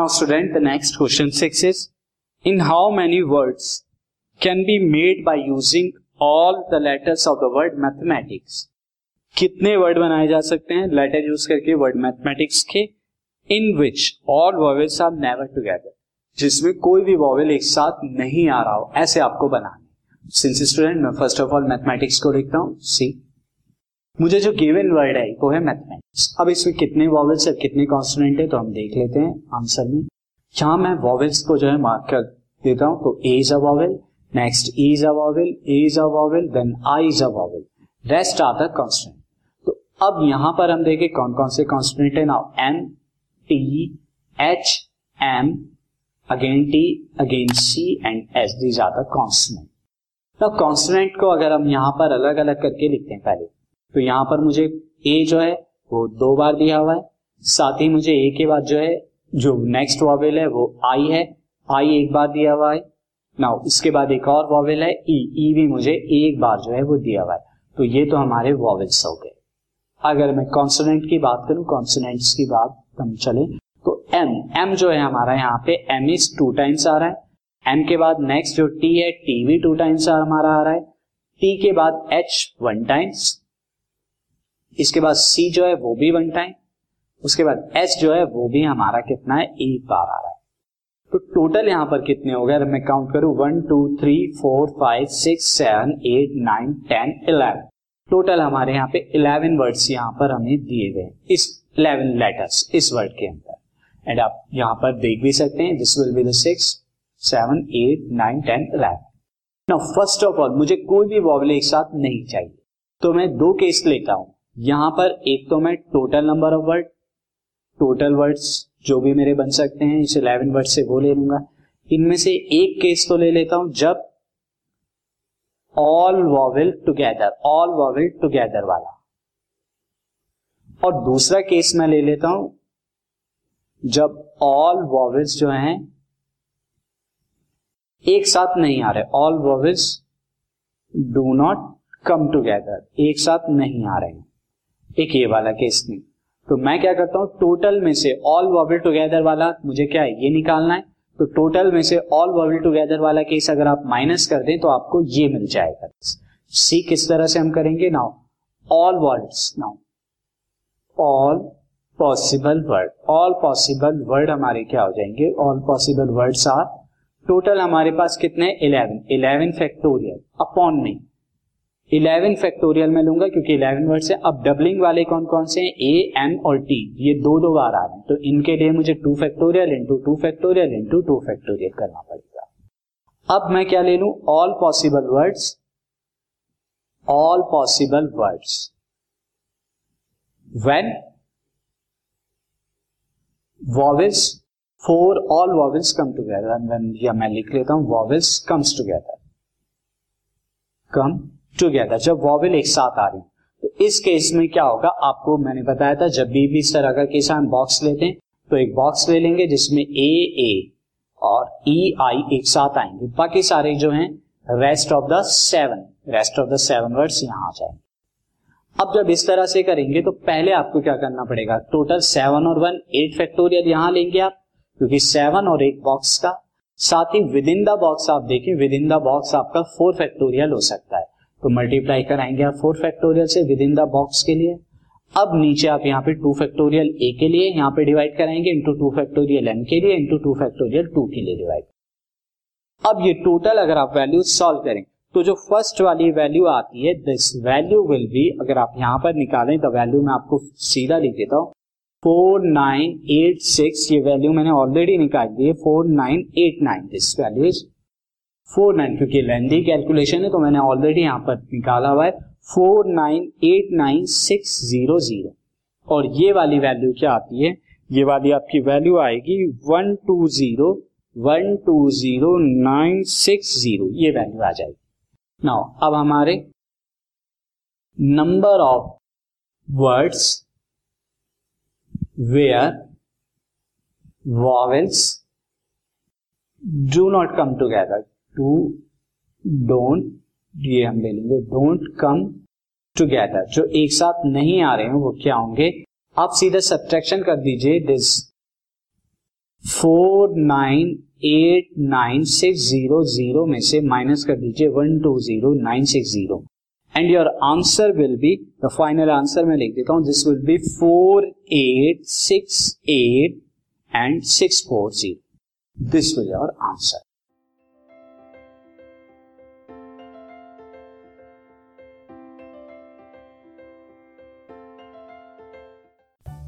Now, student, the next question six is In how many words can be made by using all the letters of the word mathematics? कितने word बनाए जा सकते हैं? Letter use करके word mathematics के in which all vowels are never together जिसमें कोई भी वॉवेल एक साथ नहीं आ रहा हो ऐसे आपको बनाने सिंस स्टूडेंट मैं फ़र्स्ट ऑफ़ ऑल मैथमेटिक्स को लिखता हूँ। सी मुझे जो गिवन वर्ड है वो है मैथमेटिक्स अब इसमें कितने वॉवल्स है कितने कॉन्स्टेंट है तो हम देख लेते हैं आंसर में। यहाँ मैं वॉवल्स को जो है मार्क कर देता हूँ तो A is a vowel next is a vowel A is a vowel then I is a vowel rest are the constant अब यहाँ पर हम देखें कौन कौन से कॉन्स्टेंट है। Now M T H M again T again C and S these are the constant अब कॉन्स्टेंट को अगर हम यहाँ पर अलग अलग करके लिखते हैं पहले तो यहाँ पर मुझे ए जो है वो दो बार दिया हुआ है। साथ ही मुझे ए के बाद जो है जो नेक्स्ट वॉवेल है वो आई है। आई एक बार दिया हुआ है। नाउ इसके बाद एक और वॉवेल है। ई e, ई e भी मुझे एक बार जो है वो दिया हुआ है। तो ये तो हमारे वॉवेल्स हो गए। अगर मैं कॉन्सोनेंट की बात करूँ कॉन्सोनेंट्स की बात हम चले तो एम एम जो है हमारा यहाँ पे एम इज़ टू टाइम्स आ रहा है। एम के बाद नेक्स्ट जो टी है टी भी टू टाइम्स हमारा आ रहा है। टी के बाद एच वन टाइम्स इसके बाद सी जो है, वो भी वन टाइम। उसके बाद एच जो है, वो भी हमारा कितना है, एक बार आ रहा है। तो टोटल यहाँ पर कितने हो गए? अगर मैं काउंट करूँ, one, two, three, four, five, six, seven, eight, nine, ten, eleven. Total हमारे यहाँ पे इलेवन वर्ड्स यहाँ पर हमें दिए गए इस इलेवन लेटर्स इस वर्ड के अंदर। एंड आप यहाँ पर देख भी सकते हैं this will be the six seven eight nine ten eleven now first of all मुझे कोई भी वॉवल एक साथ नहीं चाहिए। तो मैं दो केस लेता हूँ। यहाँ पर एक तो मैं total number of word total words जो भी मेरे बन सकते हैं, इस इलेवन वर्ड से वो ले लूँगा। इनमें से एक केस तो ले लेता हूँ, जब all vowel together all vowel together वाला। और दूसरा केस मैं ले लेता हूँ, जब ऑल वॉवल्स जो हैं, एक साथ नहीं आ रहे all vowels do not come together एक साथ नहीं आ रहे। एक ये वाला केस नहीं। तो मैं क्या करता हूँ टोटल में से ऑल वॉवल टुगेदर वाला, मुझे क्या है, ये निकालना है। तो टोटल में से ऑल वर्ल टुगेदर वाला केस अगर आप माइनस कर दें तो आपको ये मिल जाएगा। सी किस तरह से हम करेंगे now all words now all possible word all possible word हमारे क्या हो जाएँगे? All possible words are total हमारे पास कितने इलेवन इलेवन फैक्टोरियल अपॉन नहीं। इलेवन फैक्टोरियल में लूँगा, क्योंकि इलेवन वर्ड से अब डबलिंग वाले कौन कौन से हैं? ए एम और टी ये दो दो बार आ रहे हैं। तो इनके लिए मुझे two factorial into two factorial into two factorial करना पड़ेगा। अब मैं क्या ले लू? All possible words all possible words when vowels for all vowels come together या मैं लिख लेता हूँ vowels comes together come together जब वॉवेल एक साथ आ रही। तो इस केस में क्या होगा आपको मैंने बताया था जब भी, भी इस तरह का केस हम बॉक्स लेते हैं तो एक बॉक्स ले लेंगे जिसमें ए ए और ई e, आई एक साथ आएँगे। बाकी सारे जो हैं rest of the seven rest of the seven words यहाँ आ जाएँगे। अब जब इस तरह से करेंगे तो पहले आपको क्या करना पड़ेगा? टोटल सेवन और वन एट फैक्टोरियल यहाँ लेंगे आप क्योंकि सेवन और एक बॉक्स का साथ ही विद इन द बॉक्स आप देखें विद इन द बॉक्स आपका फोर फैक्टोरियल हो सकता है। तो मल्टीप्लाई कराएँगे आप फोर फैक्टोरियल से विद इन द बॉक्स के लिए। अब नीचे आप यहाँ पे टू फैक्टोरियल ए के लिए, यहाँ पे डिवाइड कराएँगे इंटू टू फैक्टोरियल एन के लिए इंटू टू फैक्टोरियल टू के लिए डिवाइड अब ये टोटल अगर आप वैल्यू सॉल्व करें तो जो फ़र्स्ट वाली वैल्यू आती है दिस वैल्यू विल बी अगर आप यहाँ पर निकालें तो वैल्यू मैं आपको सीधा लिख देता हूँ। फोर नाइन एट सिक्स ये वैल्यू मैंने ऑलरेडी निकाल दी है four nine eight nine this value is four nine, क्योंकि लेंदी कैलकुलेशन है तो मैंने ऑलरेडी यहाँ पर निकाला हुआ है, four nine eight nine six zero zero. और ये वाली वैल्यू क्या आती है? ये वाली आपकी वैल्यू आएगी one two zero, one two zero nine six zero. ये वैल्यू आ जाएगी। नाउ अब हमारे number of words where vowels do not come together to don't ये हम ले लेंगे डोंट कम टुगेदर जो एक साथ नहीं आ रहे हैं, वो क्या होंगे? आप सीधे सब्ट्रैक्शन कर दीजिए this four nine eight nine six zero zero में से माइनस कर दीजिए one two zero nine six zero and your answer will be the final answer मैं लिख देता हूँ this will be four eight six eight and six four zero this will your answer